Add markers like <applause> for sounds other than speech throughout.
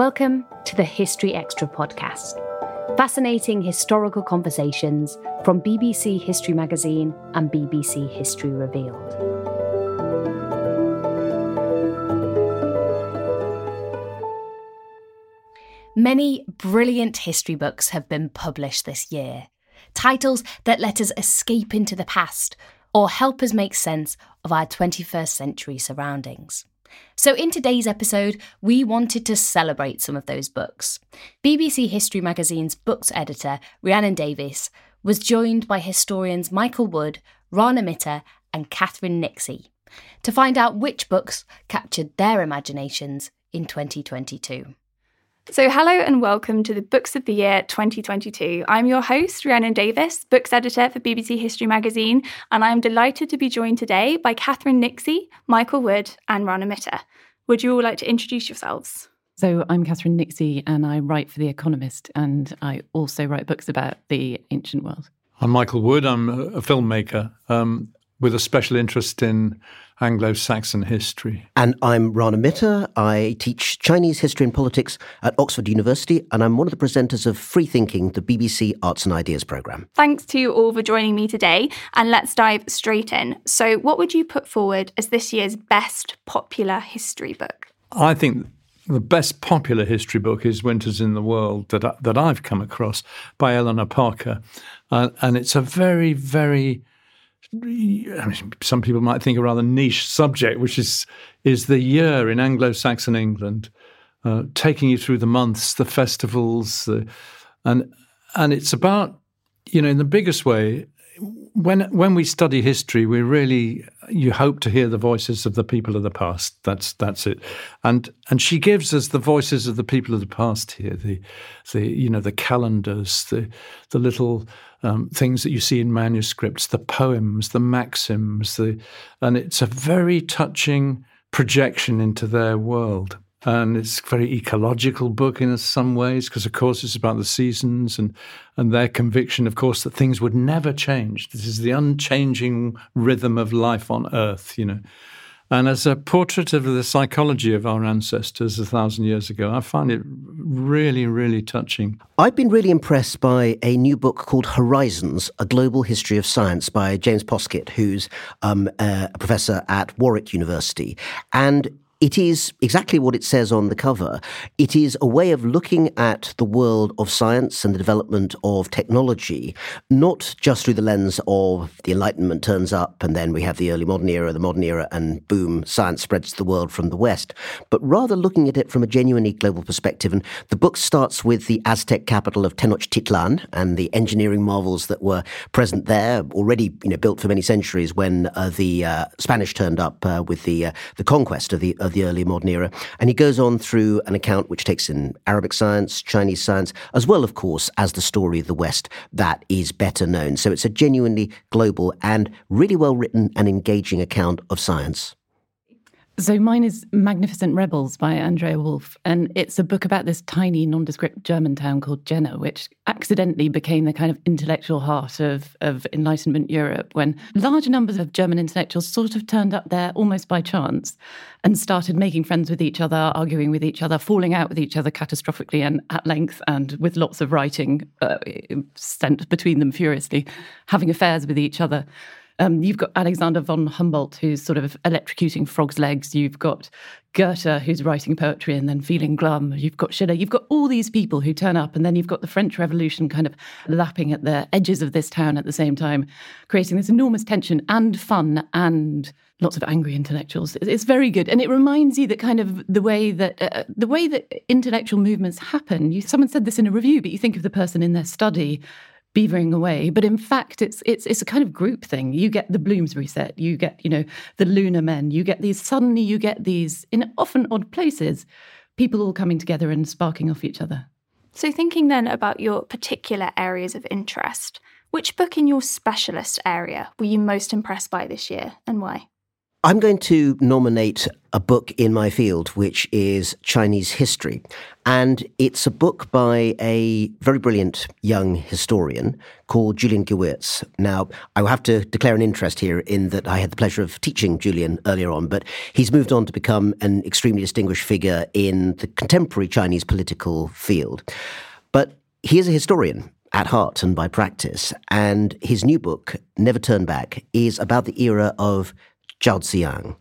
Welcome to the History Extra podcast. Fascinating historical conversations from BBC History Magazine and BBC History Revealed. Many brilliant history books have been published this year. Titles that let us escape into the past or help us make sense of our 21st century surroundings. So, in today's episode, we wanted to celebrate some of those books. BBC History Magazine's books editor, Rhiannon Davis, was joined by historians Michael Wood, Rana Mitter, and Catherine Nixey to find out which books captured their imaginations in 2022. So, hello and welcome to the Books of the Year 2022. I'm your host, Rhiannon Davis, books editor for BBC History Magazine, and I am delighted to be joined today by Catherine Nixey, Michael Wood, and Rana Mitter. Would you all like to introduce yourselves? So, I'm Catherine Nixey, and I write for The Economist, and I also write books about the ancient world. I'm Michael Wood. I'm a filmmaker um, with a special interest in Anglo Saxon history. And I'm Rana Mitter. I teach Chinese history and politics at Oxford University, and I'm one of the presenters of Free Thinking, the BBC Arts and Ideas programme. Thanks to you all for joining me today, and let's dive straight in. So, what would you put forward as this year's best popular history book? I think the best popular history book is Winters in the World that I, that I've come across by Eleanor Parker, uh, and it's a very very I mean, some people might think a rather niche subject, which is is the year in Anglo-Saxon England, uh, taking you through the months, the festivals, the, and and it's about you know in the biggest way. When when we study history, we really you hope to hear the voices of the people of the past. That's that's it, and and she gives us the voices of the people of the past here. The the you know the calendars, the the little um, things that you see in manuscripts, the poems, the maxims, the, and it's a very touching projection into their world. And it's a very ecological book in some ways, because of course it's about the seasons and, and their conviction, of course, that things would never change. This is the unchanging rhythm of life on Earth, you know. And as a portrait of the psychology of our ancestors a thousand years ago, I find it really, really touching. I've been really impressed by a new book called Horizons A Global History of Science by James Poskett, who's um, a professor at Warwick University. And it is exactly what it says on the cover. It is a way of looking at the world of science and the development of technology, not just through the lens of the Enlightenment turns up and then we have the early modern era, the modern era, and boom, science spreads to the world from the West, but rather looking at it from a genuinely global perspective. And the book starts with the Aztec capital of Tenochtitlan and the engineering marvels that were present there, already you know built for many centuries when uh, the uh, Spanish turned up uh, with the uh, the conquest of the of the early modern era. And he goes on through an account which takes in Arabic science, Chinese science, as well, of course, as the story of the West that is better known. So it's a genuinely global and really well written and engaging account of science. So mine is Magnificent Rebels by Andrea Wulf. and it's a book about this tiny nondescript German town called Jena, which accidentally became the kind of intellectual heart of, of Enlightenment Europe when large numbers of German intellectuals sort of turned up there almost by chance and started making friends with each other, arguing with each other, falling out with each other catastrophically and at length, and with lots of writing uh, sent between them furiously, having affairs with each other. Um, you've got Alexander von Humboldt, who's sort of electrocuting frogs' legs. You've got Goethe, who's writing poetry and then feeling glum. You've got Schiller. You've got all these people who turn up, and then you've got the French Revolution kind of lapping at the edges of this town at the same time, creating this enormous tension and fun and lots of angry intellectuals. It's very good, and it reminds you that kind of the way that uh, the way that intellectual movements happen. You, someone said this in a review, but you think of the person in their study beavering away. But in fact, it's it's it's a kind of group thing. You get the Bloomsbury set, you get you know the Lunar Men, you get these. Suddenly, you get these in often odd places, people all coming together and sparking off each other. So, thinking then about your particular areas of interest, which book in your specialist area were you most impressed by this year, and why? I'm going to nominate a book in my field, which is Chinese history. And it's a book by a very brilliant young historian called Julian Gewirtz. Now, I will have to declare an interest here in that I had the pleasure of teaching Julian earlier on, but he's moved on to become an extremely distinguished figure in the contemporary Chinese political field. But he is a historian at heart and by practice. And his new book, Never Turn Back, is about the era of Zhao Ziyang.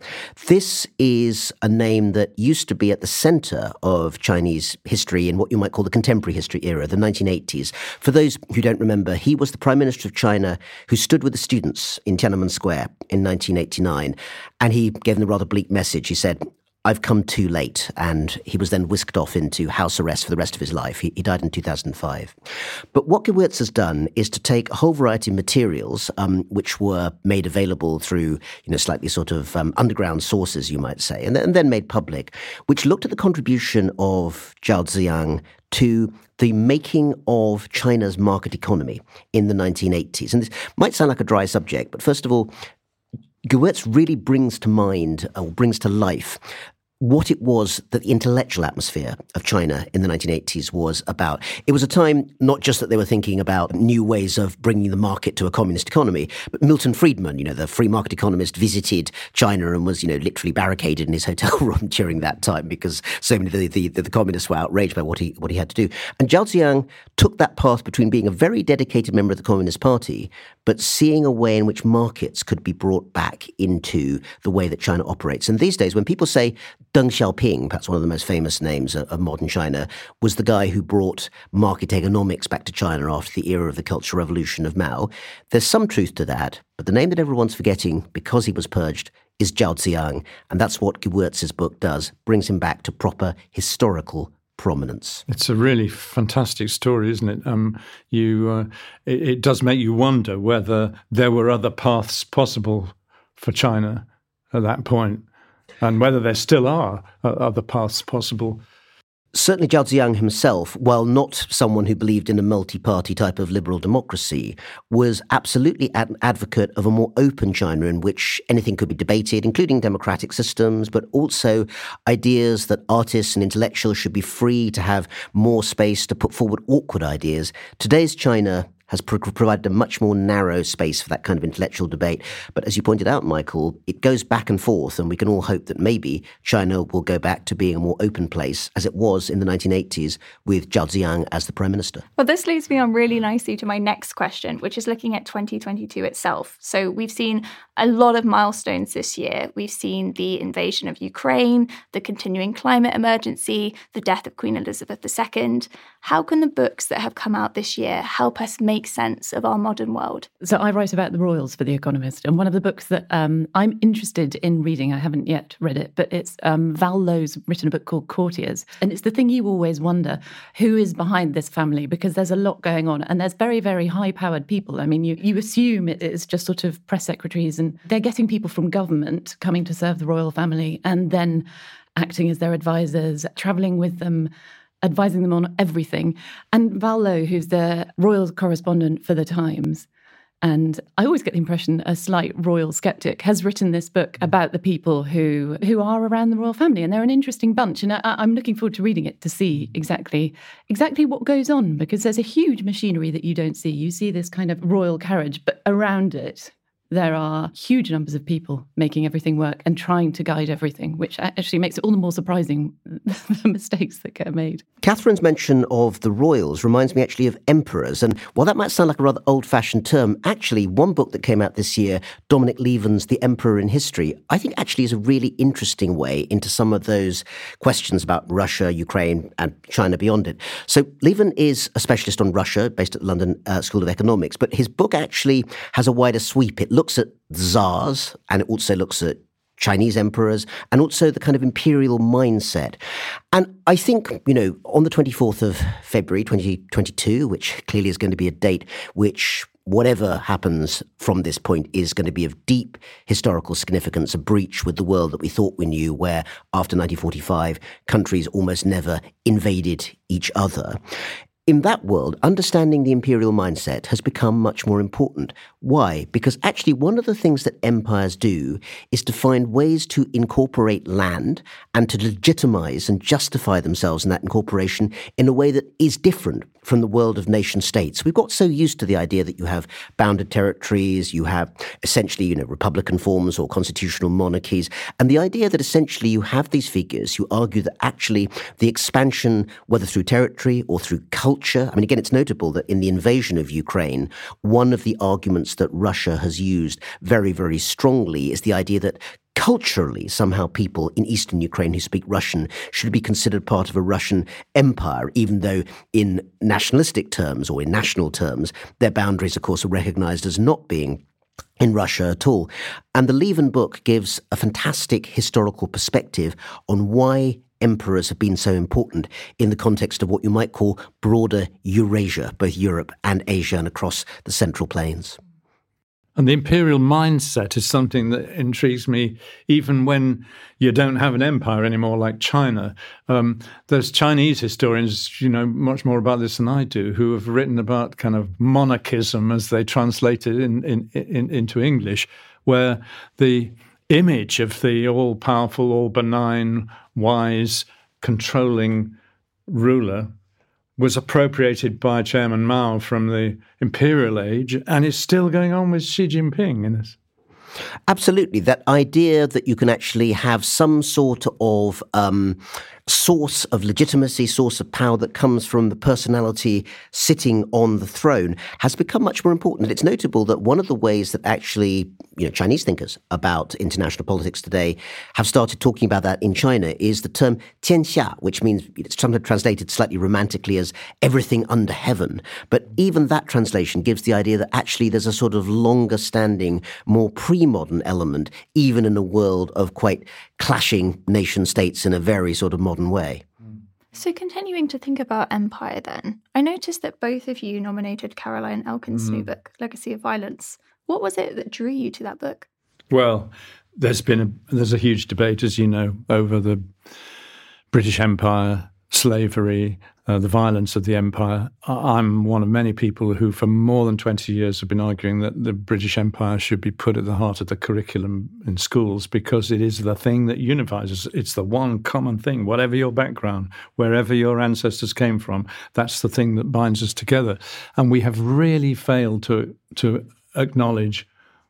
This is a name that used to be at the center of Chinese history in what you might call the contemporary history era, the 1980s. For those who don't remember, he was the Prime Minister of China who stood with the students in Tiananmen Square in 1989, and he gave them a rather bleak message. He said, I've come too late. And he was then whisked off into house arrest for the rest of his life. He, he died in 2005. But what Gewirtz has done is to take a whole variety of materials, um, which were made available through, you know, slightly sort of um, underground sources, you might say, and, and then made public, which looked at the contribution of Zhao Ziyang to the making of China's market economy in the 1980s. And this might sound like a dry subject, but first of all, Gewirtz really brings to mind or brings to life what it was that the intellectual atmosphere of China in the 1980s was about. It was a time not just that they were thinking about new ways of bringing the market to a communist economy, but Milton Friedman, you know, the free market economist, visited China and was, you know, literally barricaded in his hotel <laughs> room during that time because so many of the, the, the, the communists were outraged by what he what he had to do. And Zhao Ziyang took that path between being a very dedicated member of the Communist Party, but seeing a way in which markets could be brought back into the way that China operates. And these days, when people say Deng Xiaoping, perhaps one of the most famous names of modern China, was the guy who brought market economics back to China after the era of the Cultural Revolution of Mao. There's some truth to that, but the name that everyone's forgetting because he was purged is Zhao Ziyang, and that's what Gewirtz's book does, brings him back to proper historical prominence. It's a really fantastic story, isn't it? Um, you, uh, it, it does make you wonder whether there were other paths possible for China at that point and whether there still are uh, other paths possible. Certainly, Zhao Ziyang himself, while not someone who believed in a multi party type of liberal democracy, was absolutely an advocate of a more open China in which anything could be debated, including democratic systems, but also ideas that artists and intellectuals should be free to have more space to put forward awkward ideas. Today's China has pro- provided a much more narrow space for that kind of intellectual debate. But as you pointed out, Michael, it goes back and forth, and we can all hope that maybe China will go back to being a more open place as it was in the 1980s with Zhao Ziyang as the prime minister. Well, this leads me on really nicely to my next question, which is looking at 2022 itself. So we've seen a lot of milestones this year. We've seen the invasion of Ukraine, the continuing climate emergency, the death of Queen Elizabeth II. How can the books that have come out this year help us make sense of our modern world? So, I write about the royals for The Economist, and one of the books that um, I'm interested in reading, I haven't yet read it, but it's um, Val Low's written a book called Courtiers. And it's the thing you always wonder who is behind this family because there's a lot going on, and there's very, very high powered people. I mean, you, you assume it is just sort of press secretaries, and they're getting people from government coming to serve the royal family and then acting as their advisors, traveling with them advising them on everything. And Val Low, who's the royal correspondent for the Times, and I always get the impression a slight royal skeptic has written this book about the people who who are around the royal family, and they're an interesting bunch. And I, I'm looking forward to reading it to see exactly exactly what goes on because there's a huge machinery that you don't see. You see this kind of royal carriage, but around it there are huge numbers of people making everything work and trying to guide everything, which actually makes it all the more surprising <laughs> the mistakes that get made. Catherine's mention of the royals reminds me actually of emperors. And while that might sound like a rather old fashioned term, actually, one book that came out this year, Dominic Lieven's The Emperor in History, I think actually is a really interesting way into some of those questions about Russia, Ukraine, and China beyond it. So, Lieven is a specialist on Russia based at the London uh, School of Economics, but his book actually has a wider sweep. It looks at czars and it also looks at Chinese emperors, and also the kind of imperial mindset. And I think, you know, on the 24th of February 2022, which clearly is going to be a date which whatever happens from this point is going to be of deep historical significance, a breach with the world that we thought we knew, where after 1945, countries almost never invaded each other. In that world, understanding the imperial mindset has become much more important. Why? Because actually, one of the things that empires do is to find ways to incorporate land and to legitimize and justify themselves in that incorporation in a way that is different from the world of nation states. We've got so used to the idea that you have bounded territories, you have essentially, you know, republican forms or constitutional monarchies, and the idea that essentially you have these figures who argue that actually the expansion, whether through territory or through culture, I mean, again, it's notable that in the invasion of Ukraine, one of the arguments that Russia has used very, very strongly is the idea that culturally, somehow people in eastern Ukraine who speak Russian should be considered part of a Russian empire, even though in nationalistic terms or in national terms, their boundaries, of course, are recognized as not being in Russia at all. And the Lieven book gives a fantastic historical perspective on why emperors have been so important in the context of what you might call broader Eurasia, both Europe and Asia and across the Central Plains. And the imperial mindset is something that intrigues me, even when you don't have an empire anymore, like China. Um, there's Chinese historians, you know, much more about this than I do, who have written about kind of monarchism as they translate it in, in, in, into English, where the image of the all powerful, all benign, wise, controlling ruler was appropriated by Chairman Mao from the imperial age and is still going on with Xi Jinping in this. Absolutely. That idea that you can actually have some sort of um, source of legitimacy, source of power that comes from the personality sitting on the throne has become much more important. And it's notable that one of the ways that actually, you know, Chinese thinkers about international politics today have started talking about that in China is the term tianxia, which means it's sometimes translated slightly romantically as everything under heaven. But even that translation gives the idea that actually there's a sort of longer standing, more pre-modern element, even in a world of quite clashing nation states in a very sort of modern way. So, continuing to think about empire, then, I noticed that both of you nominated Caroline Elkins' mm. new book, Legacy of Violence. What was it that drew you to that book? Well, there's been a there's a huge debate, as you know, over the British Empire, slavery, uh, the violence of the empire. I'm one of many people who, for more than 20 years, have been arguing that the British Empire should be put at the heart of the curriculum in schools because it is the thing that unifies us. It's the one common thing, whatever your background, wherever your ancestors came from, that's the thing that binds us together. And we have really failed to, to acknowledge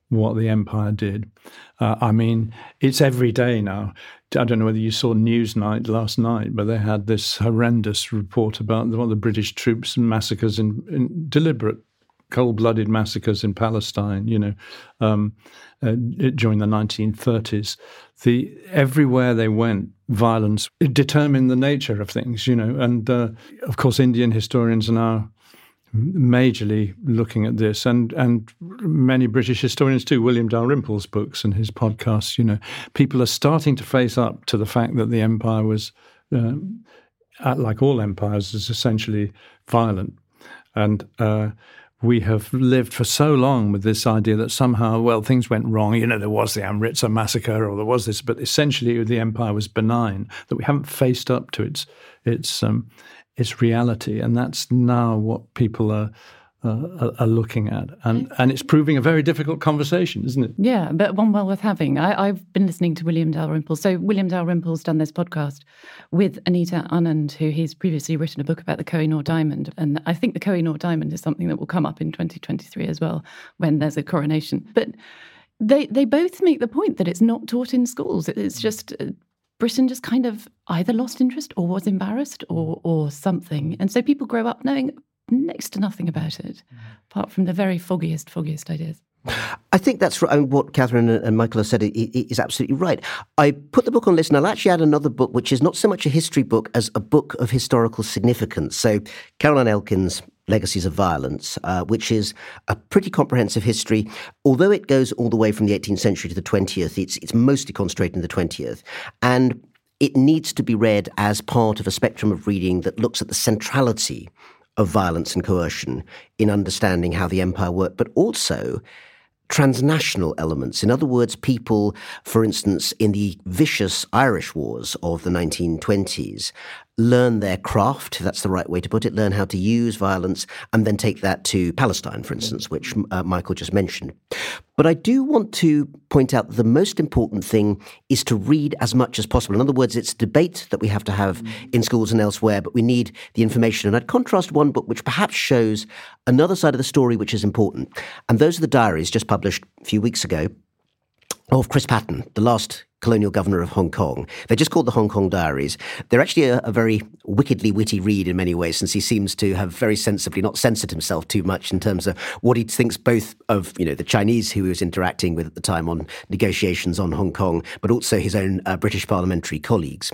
what the empire did. Uh, I mean, it's every day now. I don't know whether you saw Newsnight last night, but they had this horrendous report about of the British troops and massacres in, in deliberate, cold-blooded massacres in Palestine. You know, um, uh, during the 1930s, the everywhere they went, violence determined the nature of things. You know, and uh, of course, Indian historians are now majorly looking at this, and and many British historians too. William Dalrymple's books and his podcasts. You know, people are starting to face up to the fact that the empire was, uh, like all empires, is essentially violent, and. Uh, we have lived for so long with this idea that somehow, well, things went wrong. You know, there was the Amritsar massacre, or there was this, but essentially the empire was benign. That we haven't faced up to its its um, its reality, and that's now what people are uh, are looking at, and and it's proving a very difficult conversation, isn't it? Yeah, but one well worth having. I, have been listening to William Dalrymple. So William Dalrymple's done this podcast with Anita Anand, who he's previously written a book about the Kohinoor diamond, and I think the Kohinoor diamond is something that will come up in 2023 as well when there's a coronation. But they they both make the point that it's not taught in schools. It's just uh, Britain just kind of either lost interest or was embarrassed or mm. or something, and so people grow up knowing next to nothing about it, mm-hmm. apart from the very foggiest, foggiest ideas. I think that's right. I mean, what Catherine and Michael have said is absolutely right. I put the book on list, and I'll actually add another book, which is not so much a history book as a book of historical significance. So, Caroline Elkins' Legacies of Violence, uh, which is a pretty comprehensive history. Although it goes all the way from the 18th century to the 20th, it's, it's mostly concentrated in the 20th. And it needs to be read as part of a spectrum of reading that looks at the centrality of violence and coercion in understanding how the empire worked, but also transnational elements. In other words, people, for instance, in the vicious Irish wars of the 1920s, learn their craft, if that's the right way to put it, learn how to use violence, and then take that to Palestine, for instance, which uh, Michael just mentioned. But I do want to point out that the most important thing is to read as much as possible. In other words, it's a debate that we have to have mm. in schools and elsewhere, but we need the information. And I'd contrast one book which perhaps shows another side of the story which is important. And those are the diaries just published a few weeks ago of Chris Patten, the last colonial governor of Hong Kong. They're just called the Hong Kong Diaries. They're actually a, a, very wickedly witty read in many ways, since he seems to have very sensibly not censored himself too much in terms of what he thinks both of you know the Chinese who he was interacting with at the time on negotiations on Hong Kong, but also his own uh, British parliamentary colleagues.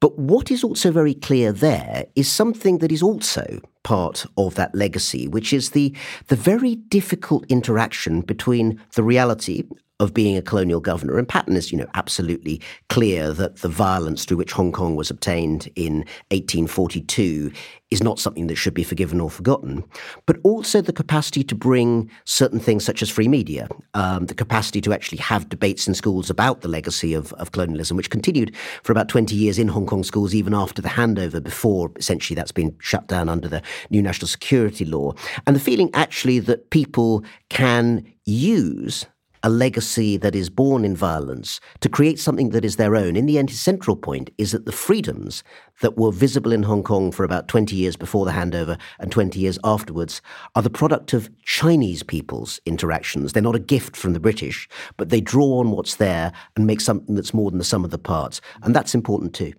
But what is also very clear there is something that is also part of that legacy, which is the the very difficult interaction between the reality of being a colonial governor. And Patten is, you know, absolutely clear that the violence through which Hong Kong was obtained in 1842 is not something that should be forgiven or forgotten. But also the capacity to bring certain things such as free media, um, the capacity to actually have debates in schools about the legacy of, of colonialism, which continued for about 20 years in Hong Kong schools, even after the handover, before essentially that's been shut down under the new national security law. And the feeling actually that people can use a legacy that is born in violence to create something that is their own. In the end, his central point is that the freedoms that were visible in Hong Kong for about 20 years before the handover and 20 years afterwards are the product of Chinese people's interactions. They're not a gift from the British, but they draw on what's there and make something that's more than the sum of the parts. And that's important too.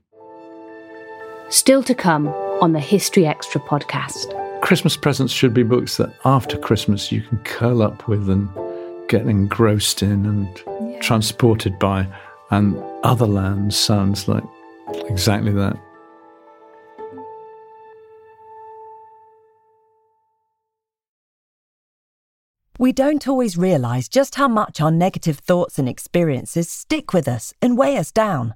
Still to come on the History Extra podcast. Christmas presents should be books that after Christmas you can curl up with and get engrossed in and yeah. transported by, and other lands sounds like exactly that. We don't always realise just how much our negative thoughts and experiences stick with us and weigh us down.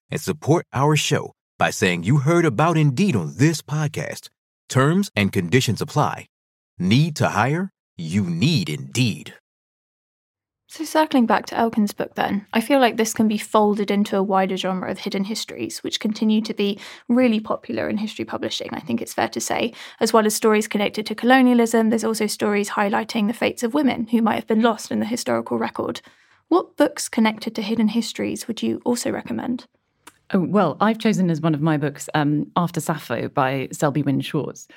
and support our show by saying you heard about Indeed on this podcast. Terms and conditions apply. Need to hire? You need Indeed. So, circling back to Elkins' book, then, I feel like this can be folded into a wider genre of hidden histories, which continue to be really popular in history publishing, I think it's fair to say. As well as stories connected to colonialism, there's also stories highlighting the fates of women who might have been lost in the historical record. What books connected to hidden histories would you also recommend? Oh, well, I've chosen as one of my books um, After Sappho by Selby Wynne Schwartz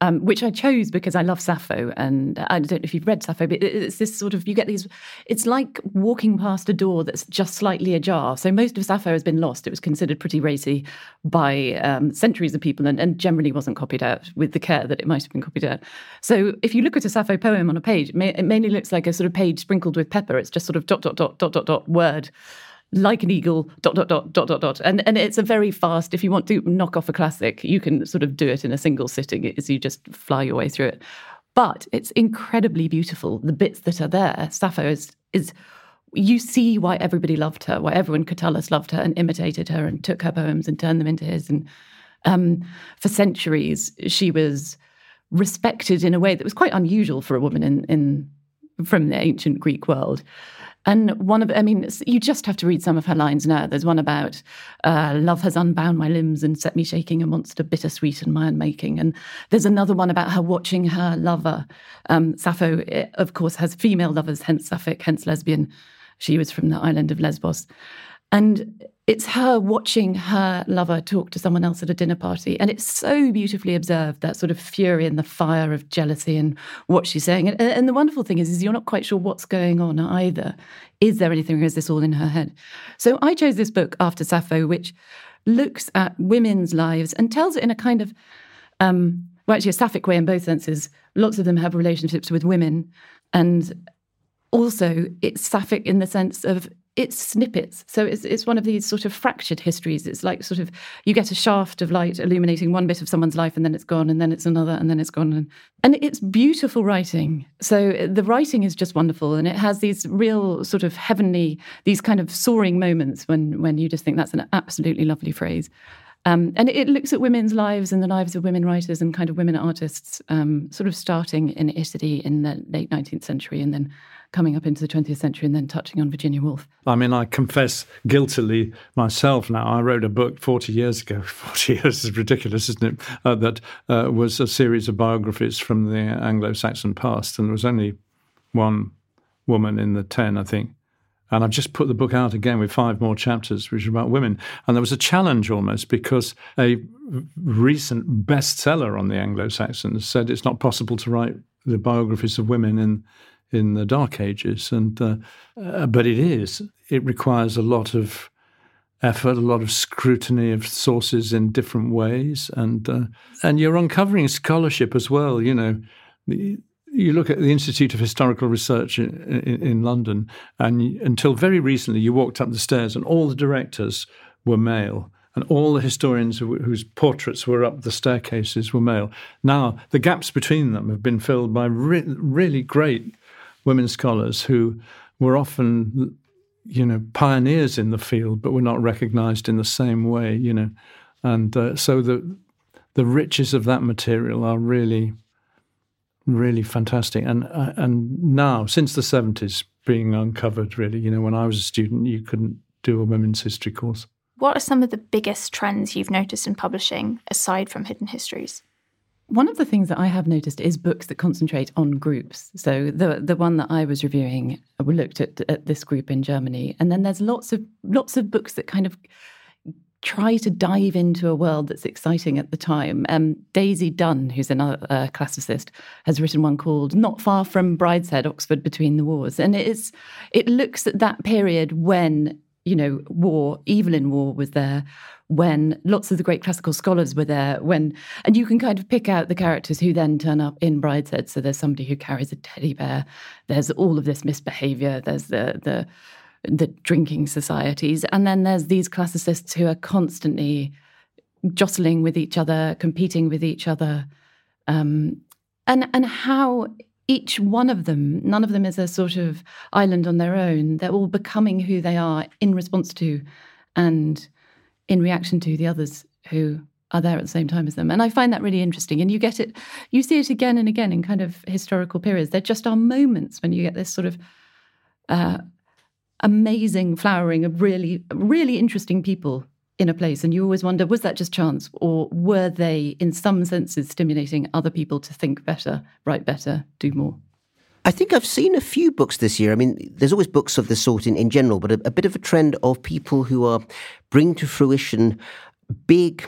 um, which I chose because I love Sappho. And I don't know if you've read Sappho, but it's this sort of, you get these, it's like walking past a door that's just slightly ajar. So most of Sappho has been lost. It was considered pretty racy by um, centuries of people and, and, generally wasn't copied out with the care that it might have been copied out. So if you look at a Sappho poem on a page, it mainly looks like a sort of page sprinkled with pepper. It's just sort of dot, dot, dot, dot, dot, dot, word like an eagle, dot, dot, dot, dot, dot, dot. And, and it's a very fast, if you want to knock off a classic, you can sort of do it in a single sitting as you just fly your way through it. But it's incredibly beautiful. The bits that are there, Sappho is, is you see why everybody loved her, why everyone Catullus loved her and imitated her and took her poems and turned them into his. And um, for centuries, she was respected in a way that was quite unusual for a woman in, in from the ancient Greek world. And one of, I mean, you just have to read some of her lines now. There's one about uh, love has unbound my limbs and set me shaking a monster bittersweet and my unmaking. And there's another one about her watching her lover. Um, Sappho, eh, of course, has female lovers, hence Sapphic, hence lesbian. She was from the island of Lesbos. And it's her watching her lover talk to someone else at a dinner party. And it's so beautifully observed that sort of fury and the fire of jealousy and what she's saying. And, and, the wonderful thing is, is you're not quite sure what's going on either. Is there anything or is this all in her head? So I chose this book after Sappho, which looks at women's lives and tells it in a kind of, um, well, actually a sapphic way in both senses. Lots of them have relationships with women. And also it's sapphic in the sense of it's snippets. So it's it's one of these sort of fractured histories. It's like sort of you get a shaft of light illuminating one bit of someone's life and then it's gone and then it's another and then it's gone and and it's beautiful writing. So the writing is just wonderful and it has these real sort of heavenly these kind of soaring moments when when you just think that's an absolutely lovely phrase. Um, and it looks at women's lives and the lives of women writers and kind of women artists, um, sort of starting in Italy in the late 19th century and then coming up into the 20th century and then touching on Virginia Woolf. I mean, I confess guiltily myself now. I wrote a book 40 years ago. <laughs> 40 years is ridiculous, isn't it? Uh, that uh, was a series of biographies from the Anglo Saxon past, and there was only one woman in the 10, I think. And I've just put the book out again with five more chapters, which are about women. And there was a challenge almost because a recent bestseller on the Anglo Saxons said it's not possible to write the biographies of women in in the Dark Ages, and uh, uh, but it is. It requires a lot of effort, a lot of scrutiny of sources in different ways, and uh, and you're uncovering scholarship as well. You know, you look at the Institute of Historical Research in, in, in London, and until very recently, you walked up the stairs, and all the directors were male and all the historians whose portraits were up the staircases were male. Now, the gaps between them have been filled by re- really great women scholars who were often, you know, pioneers in the field, but were not recognized in the same way, you know. And uh, so the the riches of that material are really, really fantastic. And uh, and now, since the seventies, being uncovered, really, you know, when I was a student, you couldn't do a women's history course. What are some of the biggest trends you've noticed in publishing aside from hidden histories? One of the things that I have noticed is books that concentrate on groups. So the the one that I was reviewing, we looked at, at this group in Germany, and then there's lots of lots of books that kind of try to dive into a world that's exciting at the time. Um, Daisy Dunn, who's another uh, classicist, has written one called "Not Far from Brideshead: Oxford Between the Wars," and it is it looks at that period when you know Waugh, Evelyn Waugh was there when lots of the great classical scholars were there when and you can kind of pick out the characters who then turn up in brideshead. So there's somebody who carries a teddy bear. There's all of this misbehavior. There's the the the drinking societies. And then there's these classicists who are constantly jostling with each other competing with each other. Um, and and how each one of them none of them is a sort of island on their own they're all becoming who they are in response to and in reaction to the others who are there at the same time as them. And I find that really interesting. And you get it, you see it again and again in kind of historical periods. There just are moments when you get this sort of uh, amazing flowering of really, really interesting people in a place. And you always wonder, was that just chance? Or were they, in some senses, stimulating other people to think better, write better, do more? I think I've seen a few books this year. I mean, there's always books of this sort in, in general, but a, a bit of a trend of people who are bringing to fruition big,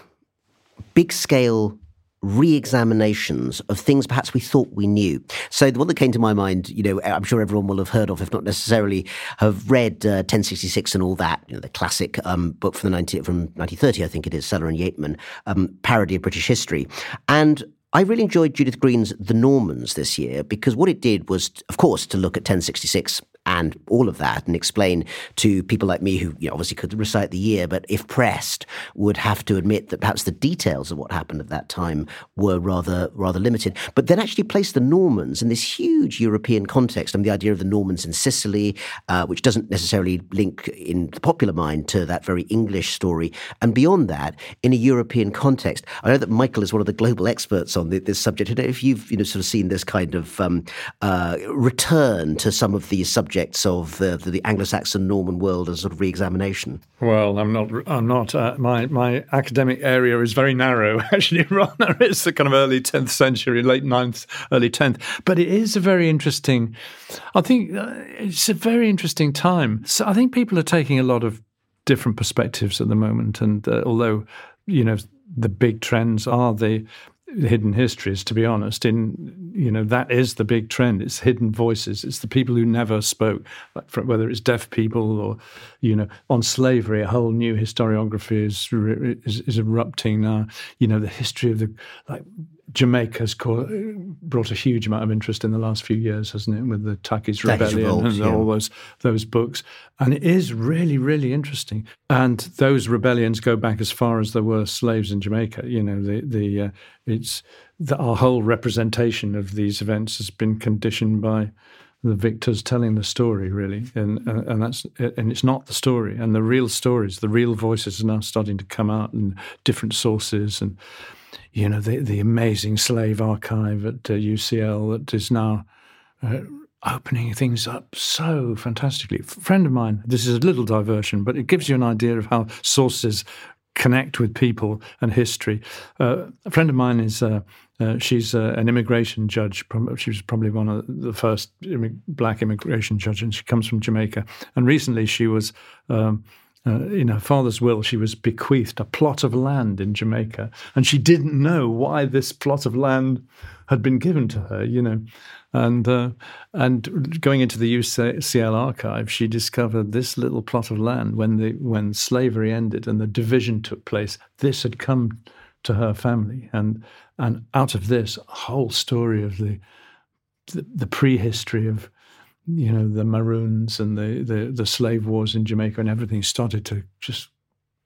big scale re-examinations of things perhaps we thought we knew. So the one that came to my mind, you know, I'm sure everyone will have heard of, if not necessarily have read uh, 1066 and all that, you know, the classic um, book from the 19, from 1930, I think it is, Sellar and Yeatman, um, parody of British history. And I really enjoyed Judith Green's The Normans this year because what it did was, of course, to look at 1066 and all of that and explain to people like me who you know, obviously could recite the year, but if pressed, would have to admit that perhaps the details of what happened at that time were rather rather limited. But then actually place the Normans in this huge European context. I mean, the idea of the Normans in Sicily, uh, which doesn't necessarily link in the popular mind to that very English story, and beyond that, in a European context. I know that Michael is one of the global experts on the, this subject. if you've you know sort of seen this kind of um, uh, return to some of these subjects subjects of the, the Anglo-Saxon Norman world as sort of re-examination? Well, I'm not. I'm not. Uh, my my academic area is very narrow. <laughs> Actually, rather, it's the kind of early 10th century, late 9th, early 10th. But it is a very interesting. I think uh, it's a very interesting time. So I think people are taking a lot of different perspectives at the moment, and uh, although you know the big trends are the hidden histories to be honest in you know that is the big trend. It's hidden voices. It's the people who never spoke like for, whether it's deaf people or you know on slavery a whole new historiography is is, is erupting now. You know the history of the like Jamaica's brought a huge amount of interest in the last few years, hasn't it, with the Tacky's Rebellion revolt, and yeah. all those those books. And it is really, really interesting. And those rebellions go back as far as there were slaves in Jamaica. You know, the the uh, it's the, our whole representation of these events has been conditioned by the victors telling the story really and uh, and that's and it's not the story and the real stories the real voices are now starting to come out in different sources and you know, the, the amazing slave archive at uh, UCL that is now uh, opening things up so fantastically. A friend of mine, this is a little diversion, but it gives you an idea of how sources connect with people and history. Uh, a friend of mine is. Uh, uh, she's uh, an immigration judge. She was probably one of the first black immigration judges, and she comes from Jamaica. And recently, she was um, uh, in her father's will, she was bequeathed a plot of land in Jamaica, and she didn't know why this plot of land had been given to her. You know, and uh, and going into the UCL archive, she discovered this little plot of land when the when slavery ended and the division took place. This had come to her family, and and out of this, a whole story of the the, the prehistory of you know, the Maroons and the, the, the slave wars in Jamaica and everything started to just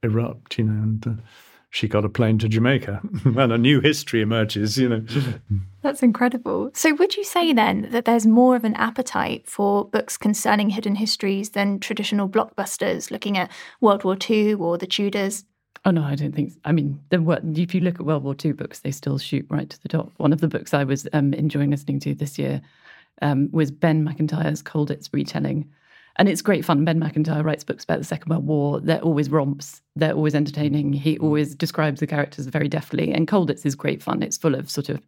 erupt, you know, and uh, she got a plane to Jamaica <laughs> and a new history emerges, you know. <laughs> That's incredible. So, would you say then that there's more of an appetite for books concerning hidden histories than traditional blockbusters looking at World War II or the Tudors? Oh no, I don't think. I mean, the, if you look at World War II books, they still shoot right to the top. One of the books I was um, enjoying listening to this year um, was Ben Macintyre's Colditz retelling. And it's great fun. Ben Macintyre writes books about the Second World War. They're always romps. They're always entertaining. He always describes the characters very deftly. And Colditz is great fun. It's full of sort of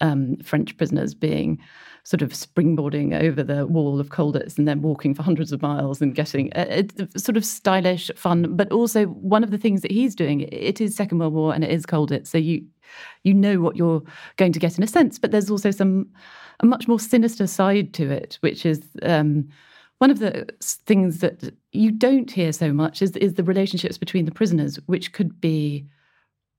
um, French prisoners being sort of springboarding over the wall of Colditz and then walking for hundreds of miles and getting uh, it's sort of stylish, fun. But also one of the things that he's doing, it is Second World War and it is Colditz. So you you know what you're going to get in a sense. But there's also some a much more sinister side to it, which is um, one of the things that you don't hear so much is, is the relationships between the prisoners, which could be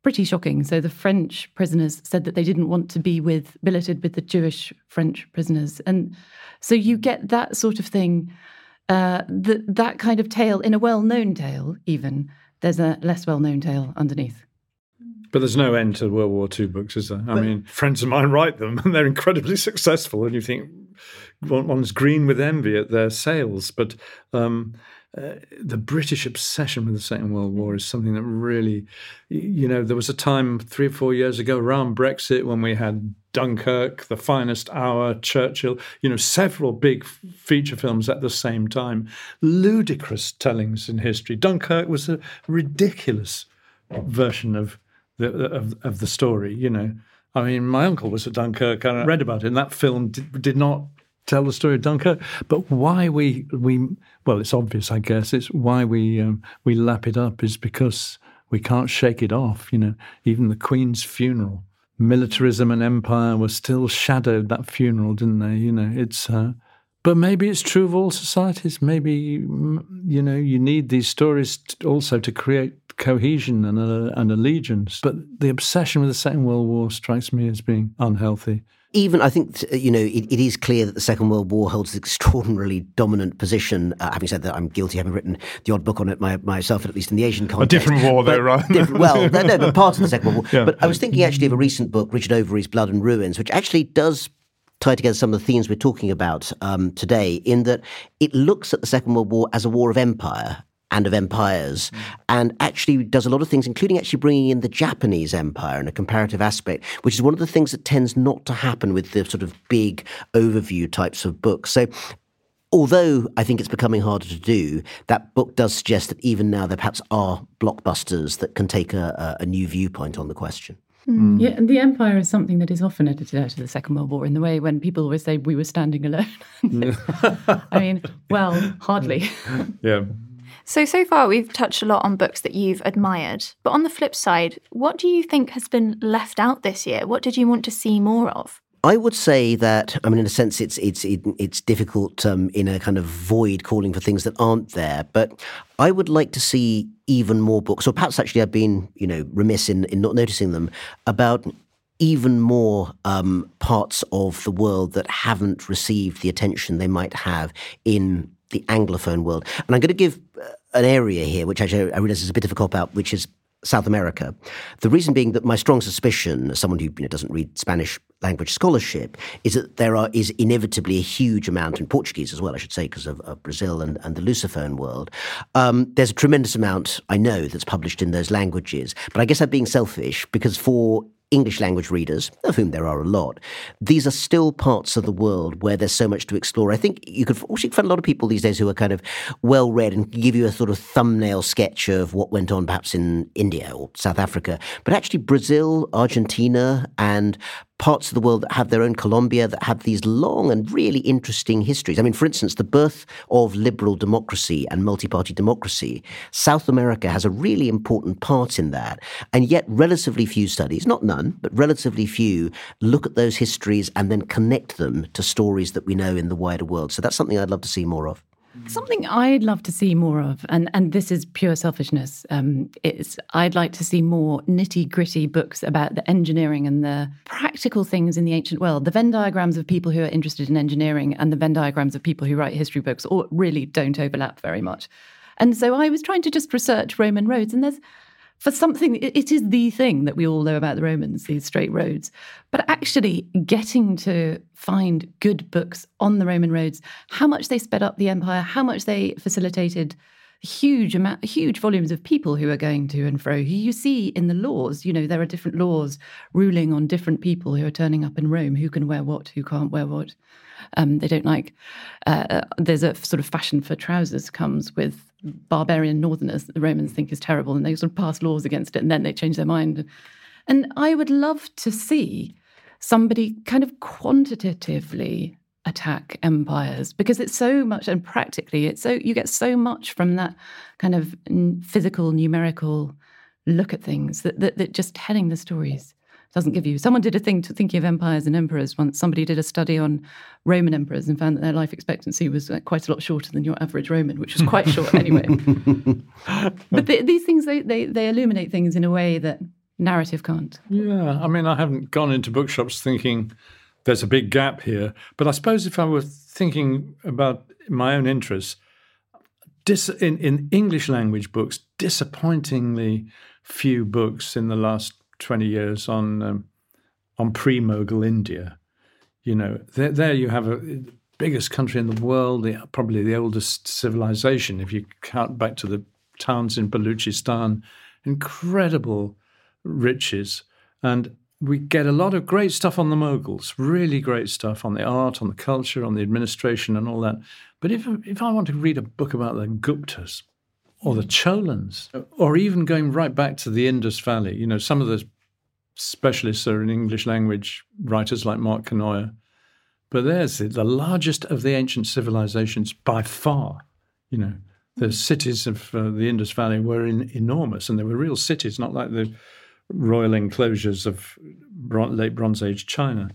pretty shocking. So the French prisoners said that they didn't want to be with billeted with the Jewish French prisoners, and so you get that sort of thing. Uh, that that kind of tale in a well-known tale, even there's a less well-known tale underneath. But there's no end to World War II books, is there? I but, mean, friends of mine write them <laughs> and they're incredibly successful. And you think, one's green with envy at their sales. But um, uh, the British obsession with the Second World War is something that really, you know, there was a time three or four years ago around Brexit when we had Dunkirk, The Finest Hour, Churchill, you know, several big feature films at the same time. Ludicrous tellings in history. Dunkirk was a ridiculous version of the, of, of the story, you know. I mean, my uncle was at Dunkirk and I read about it, and that film did, did not tell the story of Dunkirk. But why we we well, it's obvious, I guess. It's why we um, we lap it up is because we can't shake it off. You know, even the Queen's funeral, militarism and empire were still shadowed that funeral, didn't they? You know, it's. Uh, but maybe it's true of all societies. Maybe you know you need these stories also to create cohesion and, uh, and allegiance. But the obsession with the Second World War strikes me as being unhealthy even I think you know it, it is clear that the Second World War holds an extraordinarily dominant position. Uh, having said that, I'm guilty having written the odd book on it my, myself, at least in the Asian context. A different war, though, right? well, no, no, but part of the Second World War. <laughs> Yeah. But I was thinking actually of a recent book, Richard Overy's Blood and Ruins, which actually does tie together some of the themes we're talking about um, today. In that it looks at the Second World War as a war of empire and of empires, mm. and actually does a lot of things, including actually bringing in the Japanese empire in a comparative aspect, which is one of the things that tends not to happen with the sort of big overview types of books. So although I think it's becoming harder to do, that book does suggest that even now there perhaps are blockbusters that can take a, a new viewpoint on the question. Mm. Yeah, and the empire is something that is often edited out of the Second World War in the way when people always say we were standing alone. <laughs> I mean, well, hardly. <laughs> yeah. So, so far we've touched a lot on books that you've admired. But on the flip side, what do you think has been left out this year? What did you want to see more of? I would say that I mean, in a sense, it's it's it's difficult um, in a kind of void calling for things that aren't there. But I would like to see even more books, or perhaps actually I've been you know remiss in in not noticing them about even more um, parts of the world that haven't received the attention they might have in the Anglophone world. And I'm going to give uh, an area here, which actually I realize is a bit of a cop out, which is South America. The reason being that my strong suspicion, as someone who you know, doesn't read Spanish language scholarship, is that there are is inevitably a huge amount in Portuguese as well, I should say, because of, of, Brazil and, and the Lusophone world. Um, there's a tremendous amount I know that's published in those languages, but I guess I'm being selfish because for English language readers, of whom there are a lot, these are still parts of the world where there's so much to explore. I think you could also find a lot of people these days who are kind of well read and give you a sort of thumbnail sketch of what went on perhaps in India or South Africa. But actually, Brazil, Argentina, and parts of the world that have their own Colombia, that have these long and really interesting histories. I mean, for instance, the birth of liberal democracy and multi party democracy, South America has a really important part in that. And yet, relatively few studies, not none, but relatively few, look at those histories and then connect them to stories that we know in the wider world. So that's something I'd love to see more of. Something I'd love to see more of, and, and this is pure selfishness, um, is I'd like to see more nitty gritty books about the engineering and the practical things in the ancient world. The Venn diagrams of people who are interested in engineering and the Venn diagrams of people who write history books all really don't overlap very much. And so I was trying to just research Roman roads, and there's for something, it is the thing that we all know about the Romans, these straight roads. But actually, getting to find good books on the Roman roads, how much they sped up the empire, how much they facilitated huge amount, huge volumes of people who are going to and fro. Who you see in the laws, you know, there are different laws ruling on different people who are turning up in Rome, who can wear what, who can't wear what. Um, they don't like. Uh, uh there's a sort of fashion for trousers comes with barbarian northerners the Romans think is terrible, and they sort of pass laws against it, and then they change their mind. And I would love to see somebody kind of quantitatively attack empires because it's so much and practically it's so you get so much from that kind of physical numerical look at things that, that, that just telling the stories doesn't give you. Someone did a thing to thinking of empires and emperors once. Somebody did a study on Roman emperors and found that their life expectancy was quite a lot shorter than your average Roman, which was quite short anyway. <laughs> but the, these things, they, they, they illuminate things in a way that narrative can't. Yeah, I mean, I haven't gone into bookshops thinking there's a big gap here, but I suppose if I were thinking about my own interests, dis- in, in English language books, disappointingly few books in the last 20 years on um, on pre-Mughal India. You know, there, there you have a biggest country in the world, the, probably the oldest civilization. If you count back to the towns in Baluchistan, incredible riches, and we get a lot of great stuff on the Mughals, really great stuff on the art, on the culture, on the administration, and all that. But if if I want to read a book about the Guptas or the Cholans, or even going right back to the Indus Valley, you know, some of the specialists are in English language writers like Mark Kenoyer. But there's the largest of the ancient civilizations by far. You know, the cities of uh, the Indus Valley were in, enormous, and they were real cities, not like the royal enclosures of late Bronze Age China.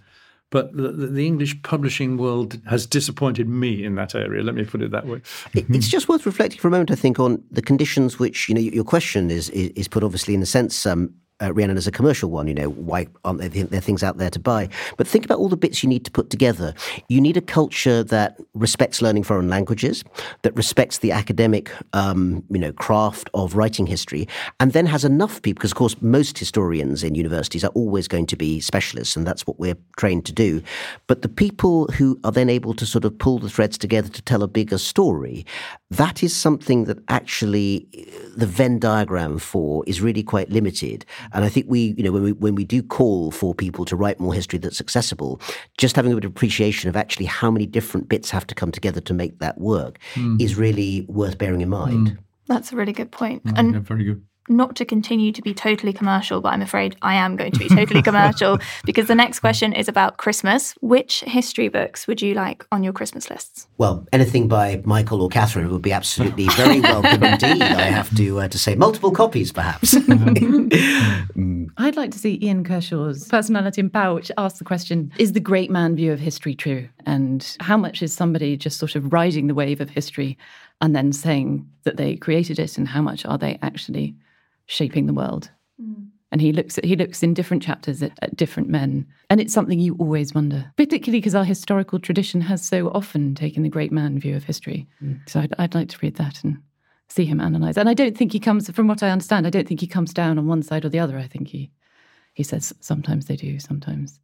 But the, the, English publishing world has disappointed me in that area. Let me put it that way. it's just worth reflecting for a moment, I think, on the conditions which you know your question is is, put obviously in the sense um, uh, Rhiannon as a commercial one. You know, why aren't there, there things out there to buy? But think about all the bits you need to put together. You need a culture that respects learning foreign languages, that respects the academic, um, you know, craft of writing history, and then has enough people. Because of course, most historians in universities are always going to be specialists, and that's what we're trained to do. But the people who are then able to sort of pull the threads together to tell a bigger story, that is something that actually the Venn diagram for is really quite limited. And I think we, you know, when we when we do call for people to write more history that's accessible, just having a bit of appreciation of actually how many different bits have to come together to make that work mm. is really worth bearing in mind. Mm. That's a really good point. Mm, and yeah, very good not to continue to be totally commercial, but I'm afraid I am going to be totally <laughs> commercial because the next question is about Christmas. Which history books would you like on your Christmas lists? Well, anything by Michael or Catherine would be absolutely very welcome <laughs> indeed. I have to uh, to say multiple copies, perhaps. <laughs> I'd like to see Ian Kershaw's personality and power, which asks the question: Is the great man view of history true? And how much is somebody just sort of riding the wave of history and then saying that they created it, and how much are they actually? Shaping the world. Mm. And he looks at he looks in different chapters at, at different men, and it's something you always wonder, particularly because our historical tradition has so often taken the great man view of history. Mm. So I'd, I'd like to read that and see him analyze. And I don't think he comes, from what I understand, I don't think he comes down on one side or the other. I think he he says sometimes they do, sometimes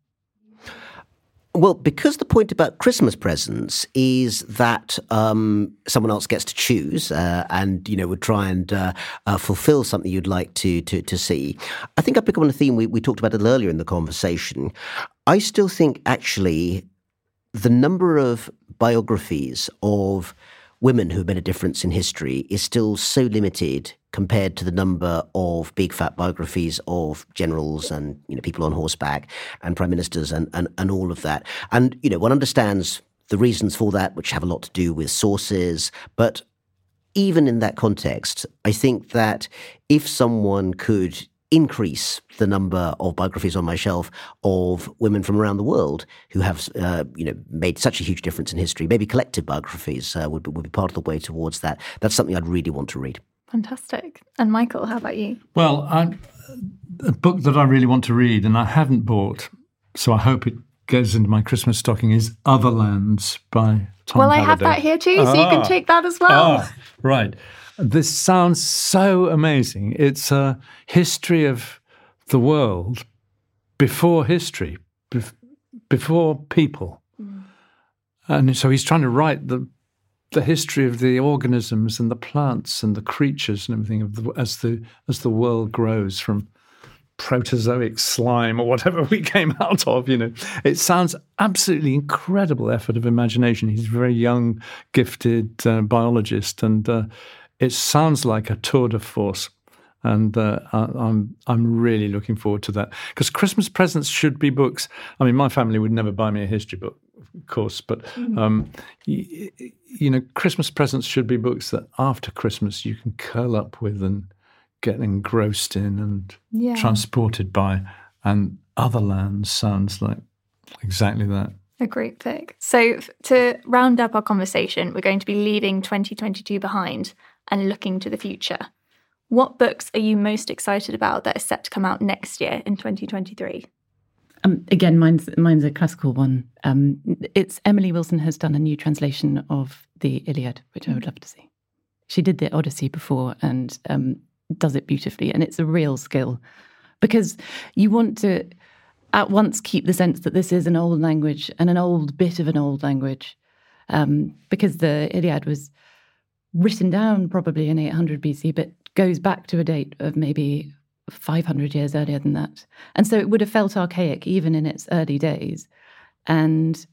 well, because the point about Christmas presents is that um, someone else gets to choose, uh, and you know would try and uh, uh, fulfil something you'd like to to, to see. I think I pick up on a theme we, we talked about it earlier in the conversation. I still think actually the number of biographies of women who have made a difference in history is still so limited compared to the number of big fat biographies of generals and you know people on horseback and prime ministers and, and, and all of that. And you know one understands the reasons for that, which have a lot to do with sources, but even in that context, I think that if someone could increase the number of biographies on my shelf of women from around the world who have, uh, you know, made such a huge difference in history. Maybe collective biographies uh, would, be, would be part of the way towards that. That's something I'd really want to read. Fantastic. And Michael, how about you? Well, I, a book that I really want to read and I haven't bought, so I hope it goes into my Christmas stocking, is Other Lands by Tom Well, I have that here too, so you can ah. take that as well. Ah, right. This sounds so amazing. It's a history of the world before history, before people. Mm. And so he's trying to write the the history of the organisms and the plants and the creatures and everything the, as the as the world grows from protozoic slime or whatever <laughs> we came out of you know it sounds absolutely incredible effort of imagination he's a very young gifted uh, biologist and uh, it sounds like a tour de force. And uh, I'm I'm really looking forward to that because Christmas presents should be books. I mean, my family would never buy me a history book, of course, but mm-hmm. um, you, you know, Christmas presents should be books that after Christmas you can curl up with and get engrossed in and yeah. transported by. And Other Lands sounds like exactly that. A great pick. So, to round up our conversation, we're going to be leaving 2022 behind and looking to the future. What books are you most excited about that are set to come out next year in 2023? Um, again, mine's mine's a classical one. Um, it's Emily Wilson has done a new translation of the Iliad, which I would love to see. She did the Odyssey before and um, does it beautifully, and it's a real skill because you want to at once keep the sense that this is an old language and an old bit of an old language, um, because the Iliad was written down probably in 800 BC, but goes back to a date of maybe 500 years earlier than that. And so it would have felt archaic even in its early days. And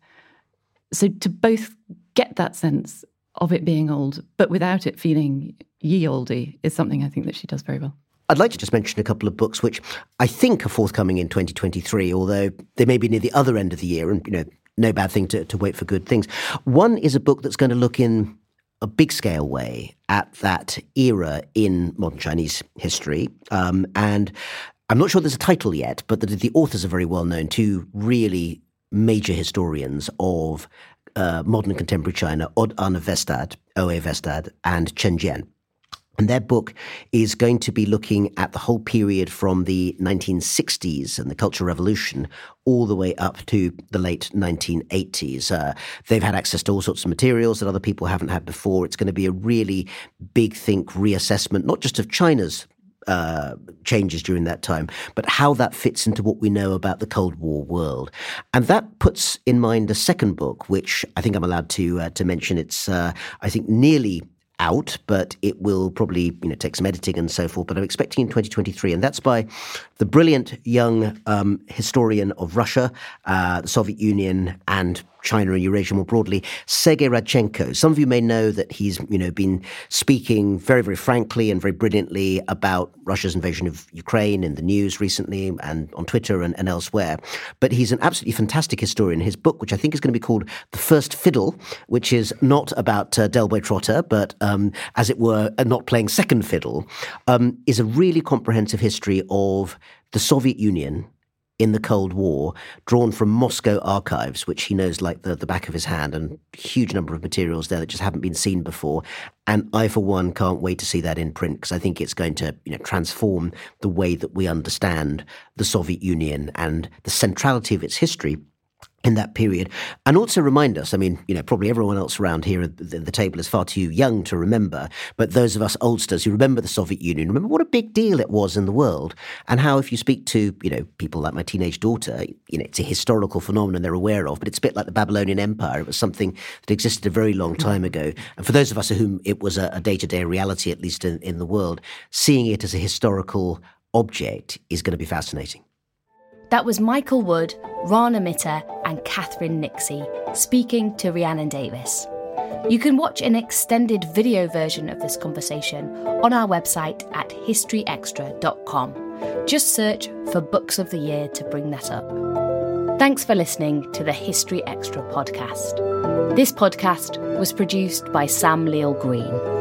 so to both get that sense of it being old, but without it feeling ye olde, is something I think that she does very well. I'd like to just mention a couple of books which I think are forthcoming in 2023, although they may be near the other end of the year, and you know, no bad thing to, to wait for good things. One is a book that's going to look in a big scale way at that era in modern Chinese history. Um, and I'm not sure there's a title yet, but the, the authors are very well known, two really major historians of uh, modern contemporary China, Odd Arne Westad, O.A. Westad, and Chen Jian. And their book is going to be looking at the whole period from the 1960s and the Cultural Revolution all the way up to the late 1980s. Uh, they've had access to all sorts of materials that other people haven't had before. It's going to be a really big think reassessment, not just of China's uh, changes during that time, but how that fits into what we know about the Cold War world. And that puts in mind a second book, which I think I'm allowed to uh, to mention. It's uh, I think nearly out, but it will probably you know take some editing and so forth. But I'm expecting in 2023, and that's by the brilliant young um, historian of Russia, uh, the Soviet Union, and China and Eurasia more broadly, Sergei Radchenko. Some of you may know that he's, you know, been speaking very, very frankly and very brilliantly about Russia's invasion of Ukraine in the news recently and on Twitter and, and elsewhere. But he's an absolutely fantastic historian. His book, which I think is going to be called The First Fiddle, which is not about uh, Del Boy Trotter, but um, as it were, uh, not playing second fiddle, um, is a really comprehensive history of the Soviet Union in the Cold War, drawn from Moscow archives, which he knows like the, the back of his hand, and huge number of materials there that just haven't been seen before. And I, for one, can't wait to see that in print because I think it's going to you know, transform the way that we understand the Soviet Union and the centrality of its history in that period. And also remind us, I mean, you know, probably everyone else around here at the, the, table is far too young to remember, but those of us oldsters who remember the Soviet Union, remember what a big deal it was in the world and how if you speak to, you know, people like my teenage daughter, you know, it's a historical phenomenon they're aware of, but it's a bit like the Babylonian Empire. It was something that existed a very long time ago. And for those of us whom it was a, day-to-day reality, at least in, in the world, seeing it as a historical object is going to be fascinating. That was Michael Wood, Rana Mitter, and Catherine Nixey speaking to Rhiannon Davies. You can watch an extended video version of this conversation on our website at historyextra.com. Just search for Books of the Year to bring that up. Thanks for listening to the History Extra podcast. This podcast was produced by Sam Leal Green.